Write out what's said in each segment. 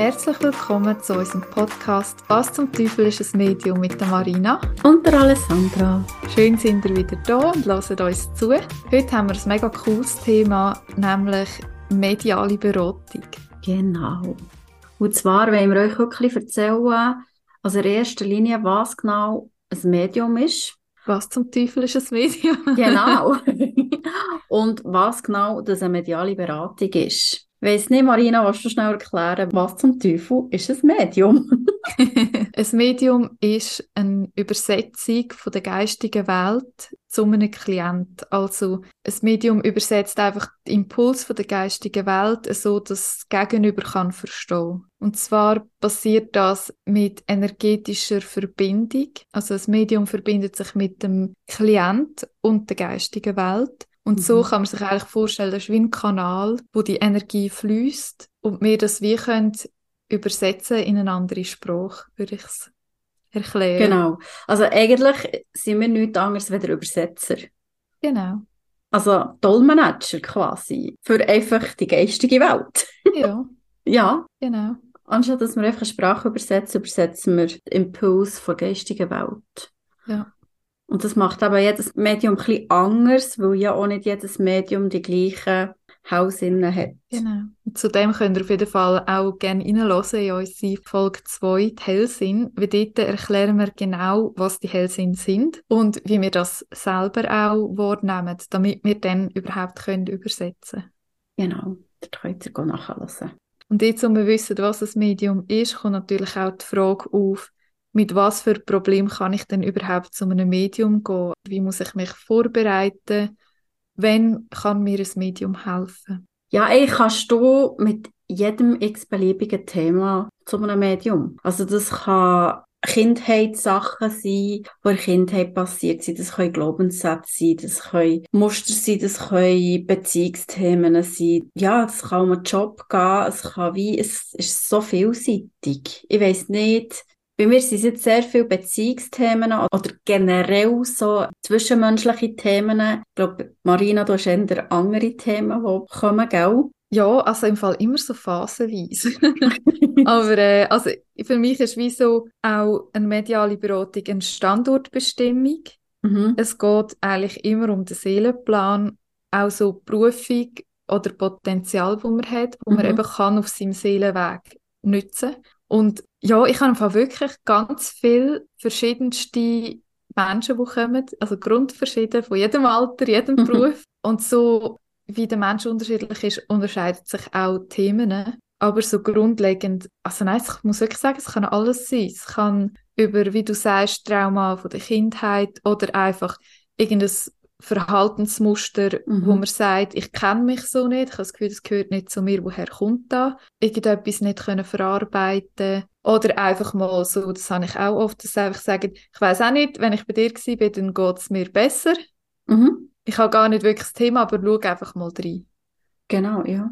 Herzlich willkommen zu unserem Podcast «Was zum Teufel ist ein Medium» mit der Marina und der Alessandra. Schön sind ihr wieder da und hören uns zu. Heute haben wir ein mega cooles Thema, nämlich mediale Beratung. Genau. Und zwar wollen wir euch wirklich erzählen, also in erster Linie, was genau ein Medium ist. Was zum Teufel ist ein Medium? genau. und was genau das eine mediale Beratung ist. Weiss nicht, Marina, willst du schnell erklären, was zum Teufel ist ein Medium? ein Medium ist eine Übersetzung von der geistigen Welt zu einem Klient. Also ein Medium übersetzt einfach den Impuls von der geistigen Welt so, dass das Gegenüber kann verstehen. Und zwar passiert das mit energetischer Verbindung. Also das Medium verbindet sich mit dem Klient und der geistigen Welt. Und mhm. so kann man sich eigentlich vorstellen, das ist wie ein Kanal, wo die Energie fließt und wir das wie können übersetzen in eine andere Sprache, würde ich es erklären. Genau. Also eigentlich sind wir nichts anderes als Übersetzer. Genau. Also Dolmetscher quasi für einfach die geistige Welt. Ja. ja. Genau. Anstatt dass wir einfach eine Sprache übersetzen, übersetzen wir den Impuls der geistigen Welt. Ja. Und das macht aber jedes Medium ein bisschen anders, weil ja auch nicht jedes Medium die gleichen Hausinnen hat. Genau. Und zudem könnt ihr auf jeden Fall auch gerne reinhören in unsere Folge 2, die Hellsinn, weil dort erklären wir genau, was die Hellsinn sind und wie wir das selber auch wahrnehmen, damit wir dann überhaupt können übersetzen können. Genau, das könnt ihr nachhören. Und jetzt, um zu wissen, was das Medium ist, kommt natürlich auch die Frage auf, mit was für Problem kann ich denn überhaupt zu einem Medium gehen? Wie muss ich mich vorbereiten? Wenn kann mir ein Medium helfen? Ja, eigentlich kannst du mit jedem x-beliebigen Thema zu einem Medium. Also das kann Kindheitssachen sein, die in Kindheit passiert sind. Das können Glaubenssätze sein, das können Muster sein, das können Beziehungsthemen sein. Ja, es kann um einen Job gehen, es kann wie, es ist so vielseitig. Ich weiss nicht, bei mir sind es jetzt sehr viele Beziehungsthemen oder generell so zwischenmenschliche Themen. Ich glaube, Marina, du hast eher andere Themen, die kommen, gell? Ja, also im Fall immer so phasenweise. Aber äh, also für mich ist wie so auch eine mediale Beratung eine Standortbestimmung. Mhm. Es geht eigentlich immer um den Seelenplan, auch so Berufung oder Potenzial, das man hat, wo mhm. man eben kann auf seinem Seelenweg nutzen. Und ja, ich habe wirklich ganz viele verschiedenste Menschen, die kommen, also grundverschieden, von jedem Alter, jedem Beruf. Und so wie der Mensch unterschiedlich ist, unterscheiden sich auch Themen. Aber so grundlegend, also nein, ich muss wirklich sagen, es kann alles sein. Es kann über, wie du sagst, Trauma von der Kindheit oder einfach irgendein Verhaltensmuster, mhm. wo man sagt, ich kenne mich so nicht, ich habe das Gefühl, das gehört nicht zu mir, woher kommt da? Irgendetwas nicht können verarbeiten oder einfach mal so, das habe ich auch oft, dass einfach sagen, ich weiß auch nicht, wenn ich bei dir war, dann geht es mir besser. Mhm. Ich habe gar nicht wirklich das Thema, aber schau einfach mal rein. Genau, ja.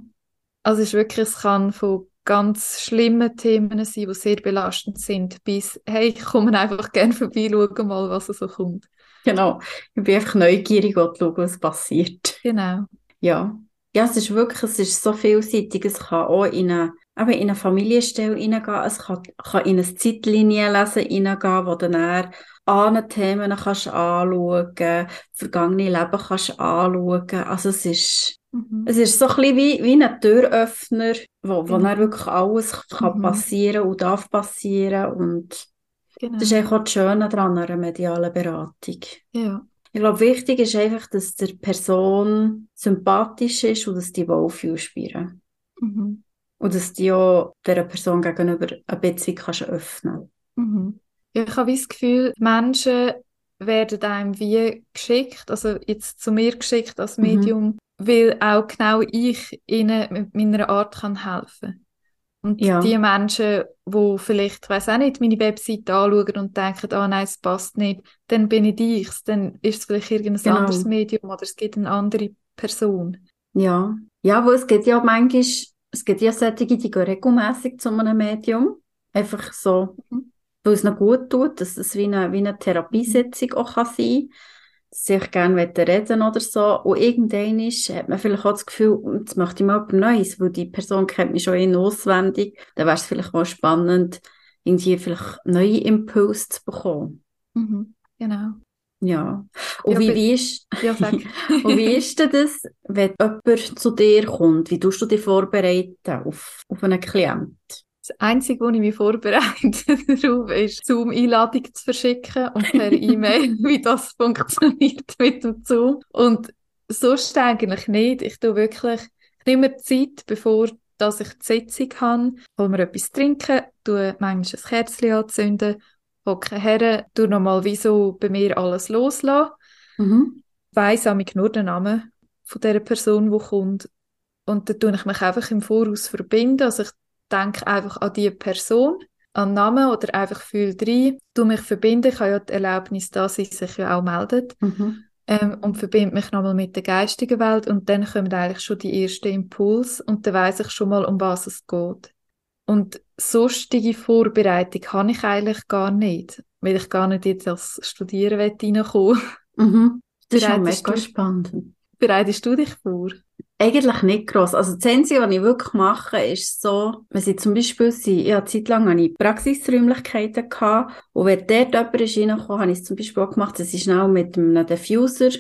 Also es ist wirklich, es kann von ganz schlimmen Themen sein, die sehr belastend sind, bis, hey, ich komme einfach gerne vorbei, schau mal, was so kommt. Genau. Ich bin einfach neugierig und schauen, was passiert. Genau. Ja. Ja, es ist wirklich, es ist so vielseitig. Es kann auch in eine, eben in eine Familienstelle reingehen. Es kann, kann in eine Zeitlinie lesen reingehen, wo dann eher andere Themen kannst anschauen, vergangene Leben kannst anschauen. Also es ist, mhm. es ist so ein bisschen wie, wie ein Türöffner, wo, wo mhm. dann wirklich alles kann mhm. passieren und darf passieren und Genau. Das ist eigentlich auch das Schöne daran, einer medialen Beratung. Ja. Ich glaube, wichtig ist einfach, dass die Person sympathisch ist und dass die wohlfühlst spüren. Mhm. Und dass die auch dieser Person gegenüber eine Beziehung kannst öffnen mhm. Ich habe das Gefühl, Menschen werden einem wie geschickt, also jetzt zu mir geschickt als mhm. Medium, mhm. Weil auch genau ich ihnen mit meiner Art kann helfen kann. Und ja. die Menschen, die vielleicht, weiß auch nicht, meine Webseite anschauen und denken, ah oh nein, es passt nicht, dann bin ich ich's, dann ist es vielleicht irgendein genau. anderes Medium oder es gibt eine andere Person. Ja, ja, wo es geht ja manchmal, es gibt ja solche, die gehen regelmässig zu einem Medium, einfach so, mhm. weil es noch gut tut, dass es wie eine, wie eine Therapiesitzung auch kann sein sich gerne reden oder so. Und irgendwann ist, hat man vielleicht auch das Gefühl, jetzt möchte ich mal etwas Neues, weil die Person kennt mich schon in auswendig. Dann wäre es vielleicht mal spannend, irgendwie vielleicht neue Impulse zu bekommen. Mhm, genau. Ja. Und ja, wie, wie, ist, ja, und wie ist denn das, wenn jemand zu dir kommt? Wie tust du dich vorbereiten auf, auf einen Klienten? Das Einzige, wo ich mich vorbereite darauf, ist, Zoom-Einladung zu verschicken und per E-Mail, wie das funktioniert mit dem Zoom. Und sonst eigentlich nicht. Ich tue wirklich, ich nehme Zeit, bevor dass ich die Sitzung habe, hol mir etwas trinken, tue manchmal ein Kerzchen anzünden, hocke her, tue nochmal wie so bei mir alles loslassen, mhm. weiss auch nur den Namen von der Person, die kommt. Und dann tue ich mich einfach im Voraus verbinden. Also ich denke einfach an die Person, an Namen oder einfach fühle rein, tu mich verbinden. Ich habe ja die Erlaubnis, dass sie sich ja auch meldet. Mhm. Ähm, und verbinde mich nochmal mit der geistigen Welt und dann kommen eigentlich schon die ersten Impulse und dann weiß ich schon mal, um was es geht. Und sonstige Vorbereitung habe ich eigentlich gar nicht, weil ich gar nicht jetzt als Studieren reinkommen mhm. Das ist schon mega spannend. Bereitest du dich vor? Eigentlich nicht gross. Also das Einzige, was ich wirklich mache, ist so, wenn sie zum Beispiel sind, ich hatte Zeit lang eine Praxisräumlichkeiten gehabt, und wenn dort jemand reingekommen, habe ich es zum Beispiel auch gemacht, dass ich schnell mit einem Diffuser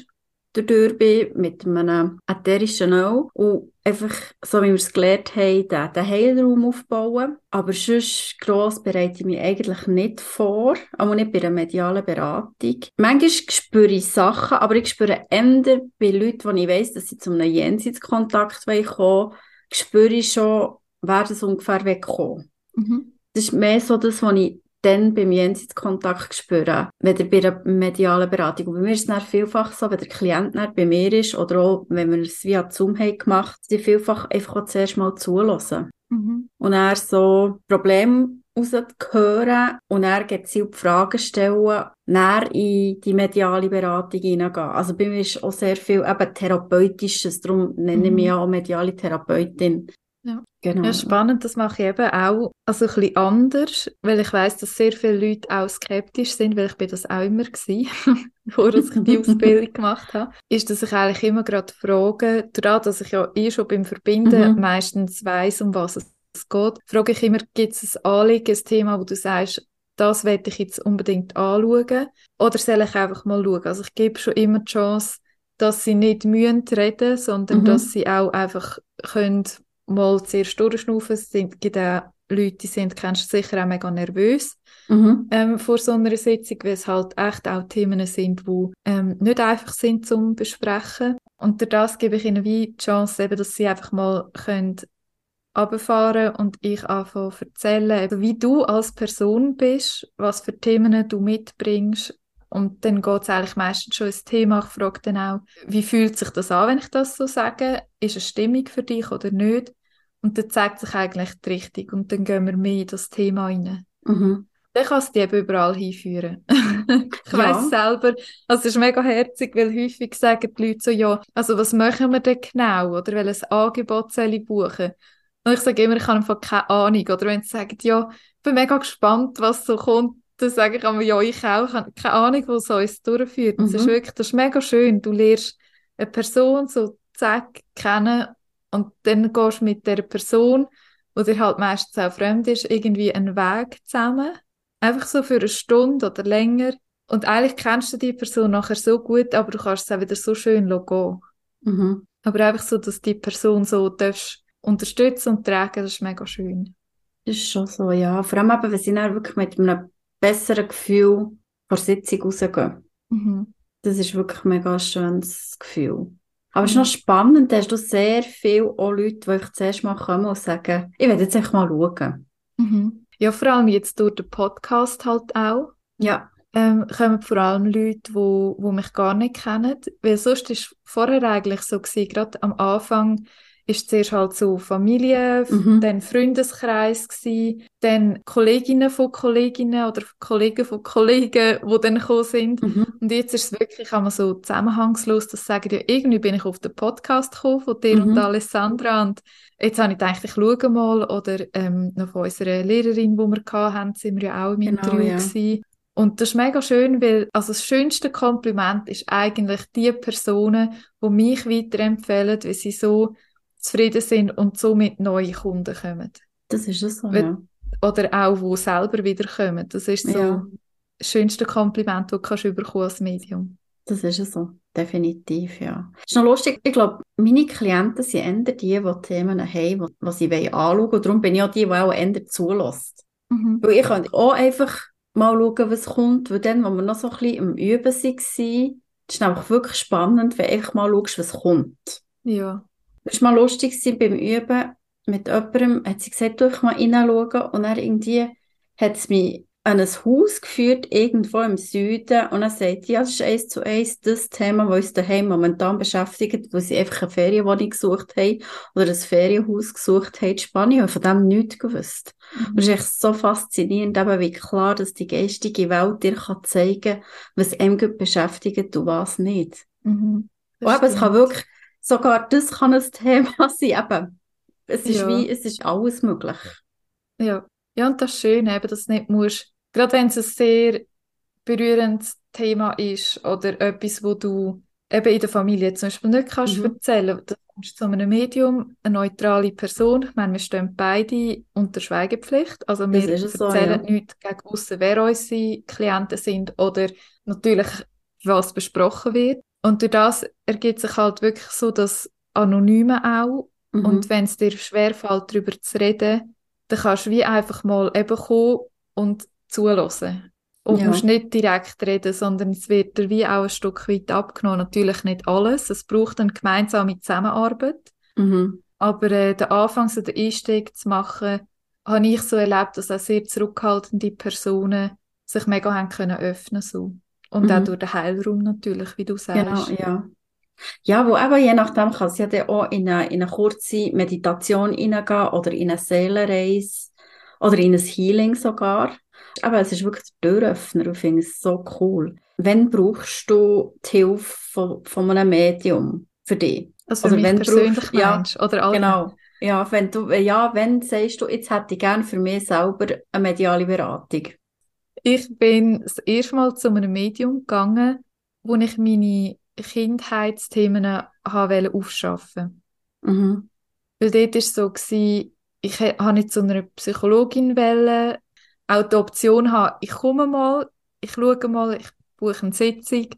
dadurch bin, mit einem ätherischen Öl und einfach, so wie wir es gelernt haben, den, den Heilraum aufbauen. Aber sonst gross bereite ich mich eigentlich nicht vor, auch nicht bei einer medialen Beratung. Manchmal spüre ich Sachen, aber ich spüre eher bei Leuten, die ich weiss, dass sie zu einem Jenseitskontakt kommen wollen, spüre ich schon, wer das ungefähr wegkommen. Mhm. Das ist mehr so das, was ich dann beim Jenseitskontakt spüren, weder bei einer medialen Beratung. Und bei mir ist es dann vielfach so, wenn der Klient dann bei mir ist oder auch, wenn wir es via Zoom haben gemacht, sie vielfach einfach auch zuerst mal zulassen. Mhm. Und er so Probleme rauszuhören und er gezielt Fragen stellen, dann in die mediale Beratung hineingehen. Also bei mir ist auch sehr viel eben Therapeutisches, darum nenne ich mich mhm. auch mediale Therapeutin. Ja. Genau. Ja, spannend, das mache ich eben auch also ein bisschen anders, weil ich weiß, dass sehr viele Leute auch skeptisch sind, weil ich bin das auch immer gewesen, bevor ich die Ausbildung gemacht habe, ist, dass ich eigentlich immer gerade frage, dadurch, dass ich ja eh schon beim Verbinden mhm. meistens weiß, um was es geht, frage ich immer, gibt es ein Anliegen, ein Thema, wo du sagst, das werde ich jetzt unbedingt anschauen, oder soll ich einfach mal schauen? Also ich gebe schon immer die Chance, dass sie nicht mühen reden, sondern mhm. dass sie auch einfach können mal zuerst durchschnaufen. Es gibt auch Leute, die sind, kennst du sicher, auch mega nervös mhm. ähm, vor so einer Sitzung, weil es halt echt auch Themen sind, die ähm, nicht einfach sind zum Besprechen. Und durch das gebe ich ihnen wie die Chance, eben, dass sie einfach mal können runterfahren und ich anfange zu erzählen, wie du als Person bist, was für Themen du mitbringst. Und dann geht es eigentlich meistens schon ins Thema. Ich frage dann auch, wie fühlt sich das an, wenn ich das so sage? Ist es stimmig für dich oder nicht? Und dann zeigt sich eigentlich die Richtung und dann gehen wir mehr in das Thema rein. Mhm. Dann kannst du die eben überall hinführen. ich ja. weiss selber, also es ist mega herzig, weil häufig sagen die Leute so, ja, also was machen wir denn genau? Oder welches Angebot soll ich buchen? Und ich sage immer, ich habe einfach keine Ahnung. Oder wenn sie sagen, ja, ich bin mega gespannt, was so kommt, dann sage ich immer, ja, ich auch, ich habe keine Ahnung, was uns durchführt. Mhm. Das ist mhm. wirklich, das ist mega schön. Du lernst eine Person so zack kennen und dann gehst du mit der Person, die dir halt meistens auch fremd ist, irgendwie einen Weg zusammen. Einfach so für eine Stunde oder länger. Und eigentlich kennst du die Person nachher so gut, aber du kannst es auch wieder so schön gehen. Mhm. Aber einfach so, dass die Person so darfst unterstützen und tragen, das ist mega schön. Das ist schon so, ja. Vor allem eben, wenn sie dann wirklich mit einem besseren Gefühl vor Sitzung rausgehen. Mhm. Das ist wirklich ein mega schönes Gefühl. Aber es ist noch spannend, da hast du sehr viele auch Leute, die ich zuerst mal kommen und sagen, ich werde jetzt echt mal schauen. Mhm. Ja, vor allem jetzt durch den Podcast halt auch. Ja. Ähm, kommen vor allem Leute, die wo, wo mich gar nicht kennen. Weil sonst war es vorher eigentlich so gewesen, gerade am Anfang ist zuerst halt so Familie, mhm. dann Freundeskreis gewesen, dann Kolleginnen von Kolleginnen oder Kollegen von Kollegen, die dann gekommen sind. Mhm. Und jetzt ist es wirklich einmal so zusammenhangslos, dass sagen, ja, irgendwie bin ich auf den Podcast gekommen von dir mhm. und Alessandra und jetzt habe ich gedacht, ich schaue mal oder ähm, noch von unserer Lehrerin, die wir hatten, sind wir ja auch im genau, Interview ja. gewesen. Und das ist mega schön, weil also das schönste Kompliment ist eigentlich die Personen, die mich weiterempfehlen, weil sie so zufrieden sind und somit neue Kunden kommen. Das ist es so, ja. Oder auch, die selber wiederkommen. Das ist so ja. das schönste Kompliment, das du kannst bekommen als Medium. Das ist es so, definitiv, ja. ist noch lustig, ich glaube, meine Klienten sind eher die, die Themen haben, die, sie anschauen wollen. Und darum bin ich auch die, die auch eher zulässt. Mhm. Weil ich kann auch einfach mal schauen, was kommt, weil dann, als wir noch so ein bisschen am Üben waren, ist es einfach wirklich spannend, wenn du mal schaust, was kommt. Ja. Es war mal lustig beim Üben mit jemandem, hat sie gesagt, du einfach mal hineinschauen und dann irgendwie hat es mich an ein Haus geführt, irgendwo im Süden, und er sagt, ja, das ist eins zu eins das Thema, das uns daheim momentan beschäftigt, wo sie einfach eine Ferienwohnung gesucht haben oder ein Ferienhaus gesucht haben in Spanien und von dem nichts gewusst. Mhm. Und es ist echt so faszinierend, eben wie klar, dass die geistige Welt dir kann zeigen kann, was einem beschäftigt und was nicht. Mhm. Und eben, es kann wirklich, sogar das kann ein Thema sein, eben, es ist ja. wie, es ist alles möglich. Ja. Ja, und das Schöne, eben, dass du nicht musst gerade wenn es ein sehr berührendes Thema ist oder etwas, wo du eben in der Familie zum Beispiel nicht kannst mhm. erzählen, da kommst du zu einem Medium, eine neutrale Person. Ich meine, wir stehen beide unter Schweigepflicht. Also wir erzählen so, ja. nichts gegen aussen, wer unsere Klienten sind oder natürlich, was besprochen wird. Und durch das ergibt sich halt wirklich so das Anonyme auch. Mhm. Und wenn es dir schwerfällt, darüber zu reden, dann kannst du wie einfach mal eben kommen und zulassen. Und ja. musst nicht direkt reden, sondern es wird dir wie auch ein Stück weit abgenommen. Natürlich nicht alles. Es braucht eine gemeinsame Zusammenarbeit. Mhm. Aber äh, den Anfang, so den Einstieg zu machen, habe ich so erlebt, dass auch sehr zurückhaltende Personen sich mega haben können öffnen so. Und mhm. auch durch den Heilraum natürlich, wie du sagst. Genau, ja. Ja, wo eben je nachdem kann es ja dann auch in eine, in eine kurze Meditation hineingehen oder in eine Seelenreise oder in ein Healing sogar. Aber es ist wirklich der Türöffner und ich finde es so cool. Wann brauchst du die Hilfe von, von einem Medium für dich? Also, also wenn persönlich brauchst, meinst, ja, oder? Genau. Ja, wenn du, ja, wenn sagst du, jetzt hätte ich gerne für mich selber eine mediale Beratung? Ich bin das erste Mal zu einem Medium gegangen, wo ich meine Kindheitsthemen habe aufschaffen mhm. Weil dort war es so, gewesen, ich habe nicht zu einer Psychologin wollen, auch die Option haben, ich komme mal, ich schaue mal, ich buche eine Sitzung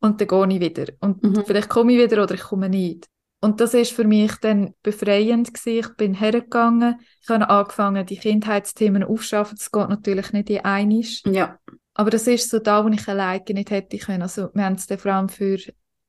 und dann gehe ich wieder. Und mhm. vielleicht komme ich wieder oder ich komme nicht. Und das ist für mich dann befreiend gewesen. Ich bin hergegangen, ich habe angefangen, die Kindheitsthemen aufzuschaffen. Das geht natürlich nicht in einisch. Ja. Aber das ist so da, wo ich alleine nicht hätte können. Also wir haben es dann vor allem für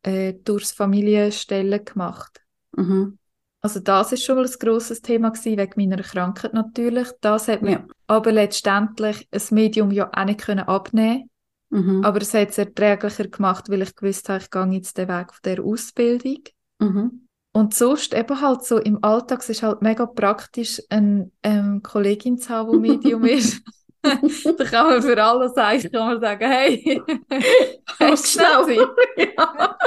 äh, durchs Familienstellen gemacht. Mhm. Also das ist schon mal ein grosses Thema gewesen, wegen meiner Krankheit natürlich. Das hat ja. aber letztendlich ein Medium ja auch nicht können abnehmen mhm. Aber es hat es erträglicher gemacht, weil ich gewusst habe, ich gehe jetzt den Weg von der Ausbildung. Mhm. Und sonst eben halt so im Alltag es ist halt mega praktisch, eine ähm, Kollegin zu haben, die Medium ist. da kann man für alles eigentlich kann man sagen, hey, hast schnell ja.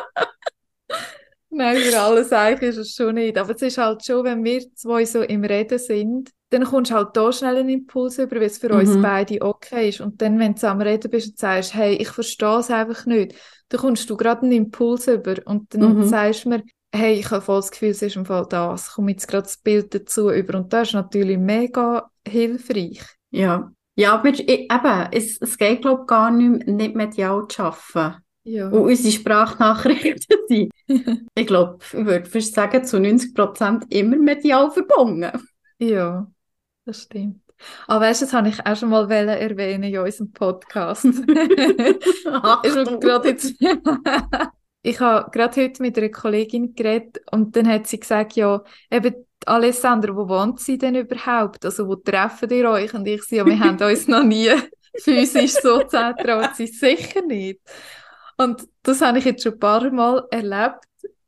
Nein, für alles eigentlich ist es schon nicht. Aber es ist halt schon, wenn wir zwei so im Reden sind, dann kommst du halt da schnell einen Impuls über, weil es für mhm. uns beide okay ist. Und dann, wenn du am Reden bist und sagst, hey, ich verstehe es einfach nicht, dann kommst du gerade einen Impuls über und dann mhm. sagst du mir, hey, ich habe voll das Gefühl, es ist im Fall das. Ich komme jetzt gerade das Bild dazu über. Und das ist natürlich mega hilfreich. Ja. Ja, aber eben, es, es geht, glaube ich, gar nicht, nicht medial zu arbeiten. Ja. Und unsere Sprachnachrichten sind, ich glaube, ich würde fast sagen, zu 90 Prozent immer medial verbunden. Ja, das stimmt. Aber weißt du, das habe ich auch schon mal erwähnen in unserem Podcast. Ach, ich jetzt ich habe gerade heute mit einer Kollegin geredet und dann hat sie gesagt, ja, eben Alessandra, wo wohnt sie denn überhaupt? Also wo treffen ihr euch? Und ich so, ja, wir haben uns noch nie physisch so zusammengetraut, sie sicher nicht. Und das habe ich jetzt schon ein paar Mal erlebt,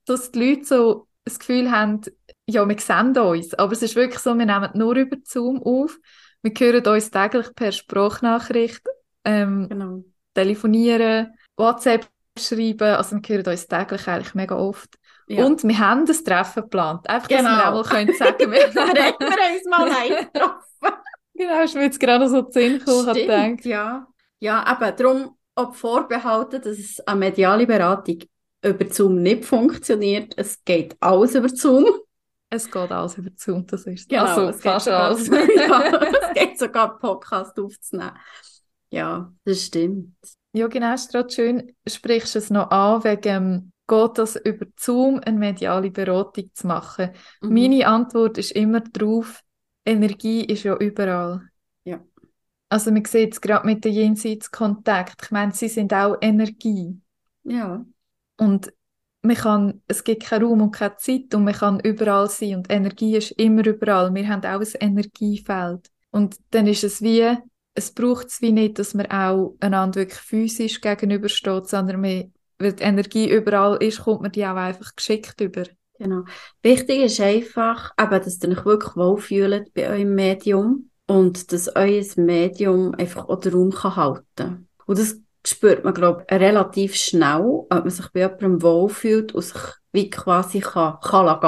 dass die Leute so das Gefühl haben, ja, wir sehen uns. Aber es ist wirklich so, wir nehmen nur über Zoom auf. Wir hören uns täglich per Sprachnachricht, ähm, genau. telefonieren, WhatsApp schreiben. Also wir hören uns täglich eigentlich mega oft. Ja. Und wir haben das Treffen geplant. Einfach, genau. dass wir auch mal können sagen wir, haben uns mal getroffen. Genau, ist mir jetzt gerade so zu Sinn gekommen, ja. Ja, aber darum ob vorbehalten, dass es eine mediale Beratung über Zoom nicht funktioniert. Es geht alles über Zoom. Es geht alles über Zoom, das ist genau, also es fast alles. ja, es geht sogar Podcast aufzunehmen. Ja, das stimmt. Ja, genau, ist gerade schön, sprichst du es noch an, wegen geht das über Zoom eine mediale Beratung zu machen. Mhm. Meine Antwort ist immer drauf, Energie ist ja überall. Ja. Also man sieht es gerade mit den Jenseitskontakt. Ich meine, sie sind auch Energie. Ja. Und man kann, es gibt keinen Raum und keine Zeit und man kann überall sein und Energie ist immer überall. Wir haben auch ein Energiefeld. Und dann ist es wie, es braucht es wie nicht, dass man auch einander wirklich physisch gegenübersteht, sondern man, weil die Energie überall ist, kommt man die auch einfach geschickt über. Genau. Wichtig ist einfach, aber dass ihr euch wirklich wohlfühlt bei eurem Medium und dass euer Medium einfach auch den Raum kann halten kann. Und das spürt man, glaube ich, relativ schnell, ob man sich bei jemandem wohlfühlt und sich wie quasi kann, kann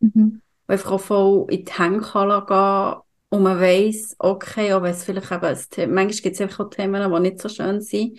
gehen. Mhm. Einfach auch voll in die Hände kann gehen und man weiss, okay, auch wenn es vielleicht eben, ein manchmal gibt es einfach auch Themen, die nicht so schön sind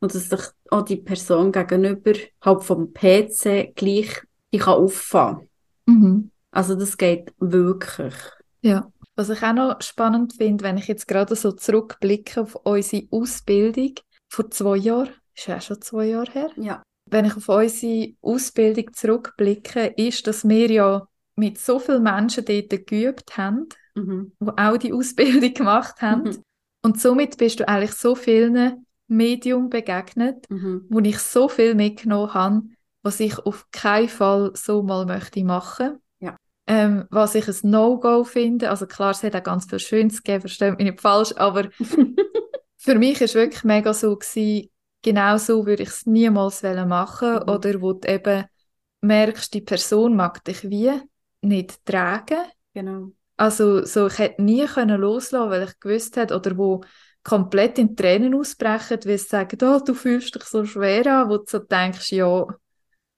und dass sich auch die Person gegenüber halt vom PC gleich die kann auffangen. Mhm. Also das geht wirklich. Ja. Was ich auch noch spannend finde, wenn ich jetzt gerade so zurückblicke auf unsere Ausbildung vor zwei Jahren, ist ja schon zwei Jahre her. Ja. Wenn ich auf unsere Ausbildung zurückblicke, ist, dass wir ja mit so vielen Menschen dort geübt haben, mhm. die auch die Ausbildung gemacht haben. Mhm. Und somit bist du eigentlich so vielen Medium begegnet, mhm. wo ich so viel mitgenommen habe, was ich auf keinen Fall so mal möchte machen. Ja. Ähm, was ich ein No-Go finde, also klar, es hat auch ganz viel Schönes gegeben, versteht mich nicht falsch, aber für mich ist wirklich mega so gewesen, genau so würde ich es niemals machen mhm. oder wo du eben merkst, die Person mag dich wie nicht tragen. Genau. Also so, ich hätte nie können loslassen, weil ich gewusst hätte, oder wo komplett in Tränen ausbrechen, weil sie sagen, oh, du fühlst dich so schwer an, wo du so denkst, ja,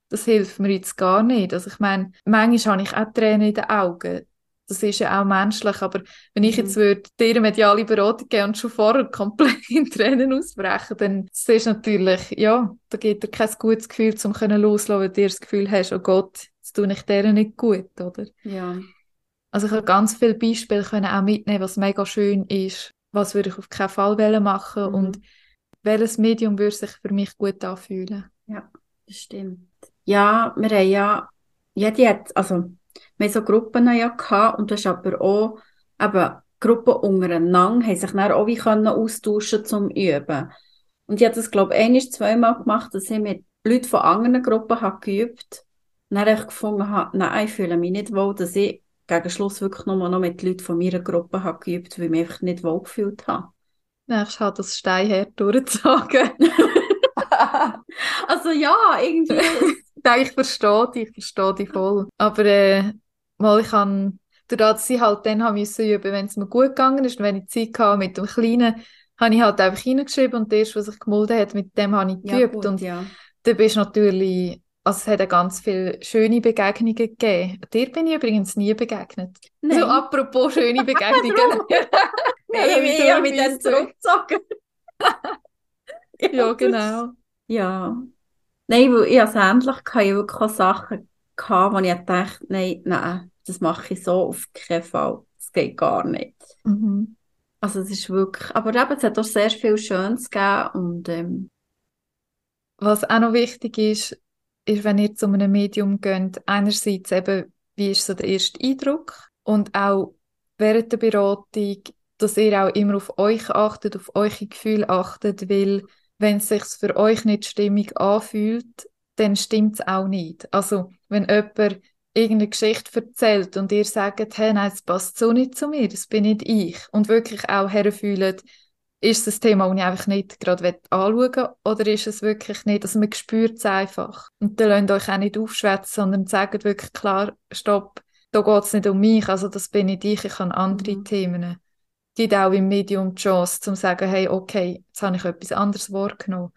das hilft mir jetzt gar nicht. Also ich meine, manchmal habe ich auch Tränen in den Augen. Das ist ja auch menschlich, aber wenn ich jetzt mhm. würde dir eine mediale Beratung geben und schon vorher komplett in Tränen ausbrechen, dann siehst du natürlich, ja, da geht dir kein gutes Gefühl, um loszulassen, weil du das Gefühl hast, oh Gott, jetzt tue ich deren nicht gut, oder? Ja. Also ich habe ganz viele Beispiele können auch mitnehmen, was mega schön ist, was würde ich auf keinen Fall machen mhm. und welches Medium würde sich für mich gut anfühlen. Ja, das stimmt. Ja, wir haben ja, jede hat, also, wir haben so Gruppen ja gehabt und du hast aber auch, eben, Gruppen untereinander haben sich dann auch wie können austauschen zum Üben. Und ich habe das, glaube ich, ein, zweimal gemacht, dass ich mit Leuten von anderen Gruppen habe geübt und dann habe ich gefunden habe, nein, ich fühle mich nicht wohl, dass ich gegen Schluss wirklich nur noch mit Leuten von meiner Gruppe habe geübt, weil ich mich einfach nicht wohl gefühlt habe. Ja, ich habe das steinhart durchgezogen. also ja, irgendwie Nein, ich verstehe dich, ich verstehe dich voll. Aber äh, mal ich kann, dadurch, dass ich halt dann haben müssen üben, wenn es mir gut gegangen ist und wenn ich Zeit hatte mit dem Kleinen, habe ich halt einfach hingeschrieben und das, was sich gemulden hat, mit dem habe ich geübt. Ja, gut, und ja. da bist natürlich, also es hat ganz viele schöne Begegnungen gegeben. Dir bin ich übrigens nie begegnet. Nein. So apropos schöne Begegnungen. Nein, ich habe mich dann zurückgezogen. ja, genau. Ja, Nein, weil ich hatte ähnlich, ich hatte wirklich auch Sachen, gehabt, wo ich dachte, nein, nein, das mache ich so auf keinen Fall. Das geht gar nicht. Mhm. Also es ist wirklich, aber eben, es hat auch sehr viel Schönes gegeben und ähm, was auch noch wichtig ist, ist, wenn ihr zu einem Medium geht, einerseits eben, wie ist so der erste Eindruck und auch während der Beratung, dass ihr auch immer auf euch achtet, auf eure Gefühle achtet, weil wenn es sich für euch nicht stimmig anfühlt, dann stimmt es auch nicht. Also, wenn jemand irgendeine Geschichte erzählt und ihr sagt, hey, nein, das passt so nicht zu mir, das bin nicht ich, und wirklich auch herfühlt, ist das Thema, das ich einfach nicht gerade anschauen oder ist es wirklich nicht, also man spürt es einfach. Und dann lasst euch auch nicht aufschwätzen, sondern sagt wirklich klar, stopp, da geht es nicht um mich, also das bin nicht ich, ich habe andere mhm. Themen gibt auch im Medium die Chance, zu sagen, hey, okay, jetzt habe ich etwas anderes wahrgenommen.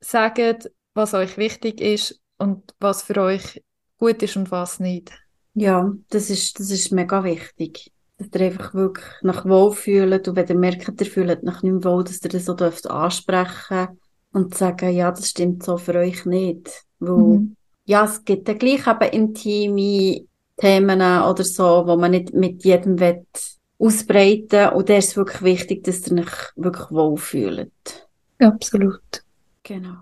Sagt, was euch wichtig ist und was für euch gut ist und was nicht. Ja, das ist, das ist mega wichtig. Dass ihr einfach wirklich nach wohl fühlt und wenn ihr merkt, ihr fühlt nach nicht wohl, dass ihr das so dürft ansprechen und sagen, ja, das stimmt so für euch nicht. Weil, mhm. ja, es gibt dann gleich eben intime Themen oder so, wo man nicht mit jedem will ausbreiten und da ist wirklich wichtig, dass ihr euch wirklich wohl fühlt. Absolut. Genau.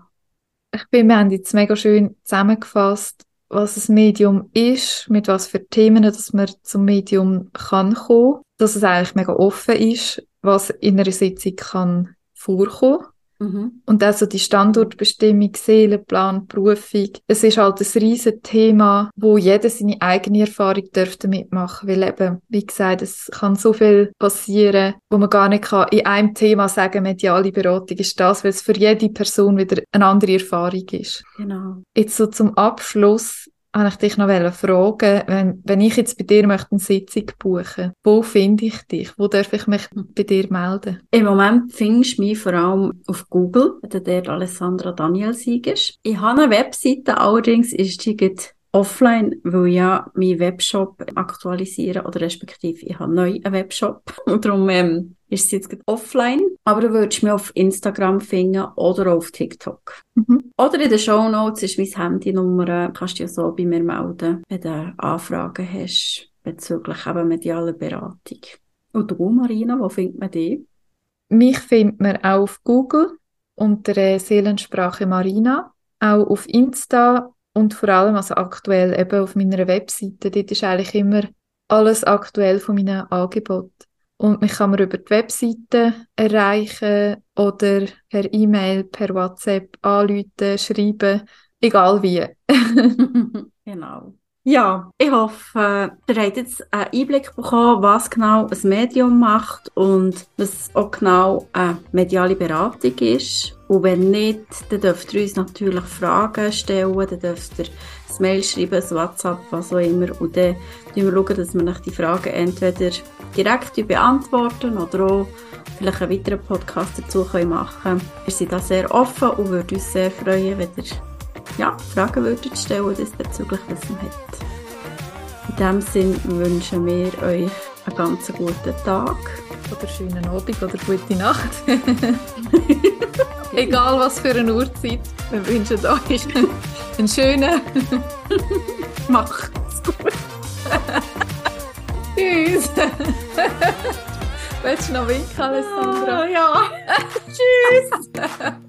Ich bin, wir haben jetzt mega schön zusammengefasst, was das Medium ist, mit was für Themen dass man zum Medium kann kommen, dass es eigentlich mega offen ist, was in einer Sitzung kann vorkommen Mhm. Und also die Standortbestimmung, Seelenplan, Berufung. Es ist halt ein riesen Thema, wo jeder seine eigene Erfahrung dürfte mitmachen, weil eben, wie gesagt, es kann so viel passieren, wo man gar nicht kann in einem Thema sagen, mediale Beratung ist das, weil es für jede Person wieder eine andere Erfahrung ist. Genau. Jetzt so zum Abschluss, habe ich dich noch fragen, wenn, wenn ich jetzt bei dir möchte eine Sitzung buchen wo finde ich dich? Wo darf ich mich bei dir melden? Im Moment findest du mich vor allem auf Google, der dort Alessandra Daniel ist. Ich habe eine Webseite, allerdings ist die offline, weil ja mein Webshop aktualisieren oder respektive ich habe neu einen Webshop und darum ähm, ist es jetzt offline. Aber du würdest mich auf Instagram finden oder auf TikTok. Mhm. Oder in den Show Notes ist meine Handynummer, kannst du ja so bei mir melden, wenn du Anfragen hast bezüglich eben medialer Beratung. Und du, Marina, wo findet man dich? Mich findet man auch auf Google unter Seelensprache Marina, auch auf Insta und vor allem also aktuell eben auf meiner Webseite. Dort ist eigentlich immer alles aktuell von meinem Angebot. Und mich kann man über die Webseite erreichen oder per E-Mail, per WhatsApp anrufen, schreiben, egal wie. genau. Ja, ich hoffe, ihr habt jetzt einen Einblick bekommen, was genau ein Medium macht und was auch genau eine mediale Beratung ist. Und wenn nicht, dann dürft ihr uns natürlich Fragen stellen, dann dürft ihr ein Mail schreiben, ein WhatsApp, was auch immer. Und dann schauen wir, dass wir die Fragen entweder direkt beantworten oder auch vielleicht einen weiteren Podcast dazu machen können. Wir sind da sehr offen und würden uns sehr freuen, wenn ihr ja, Fragen würdet stellen diesbezüglich, was man hat. In diesem Sinne wünschen wir euch einen ganz guten Tag. Oder schönen Abend oder gute Nacht. Egal was für eine Uhrzeit, wir wünschen euch einen schönen. Macht's gut. Tschüss. Willst du noch winken, Alessandra? Oh, ja. Tschüss.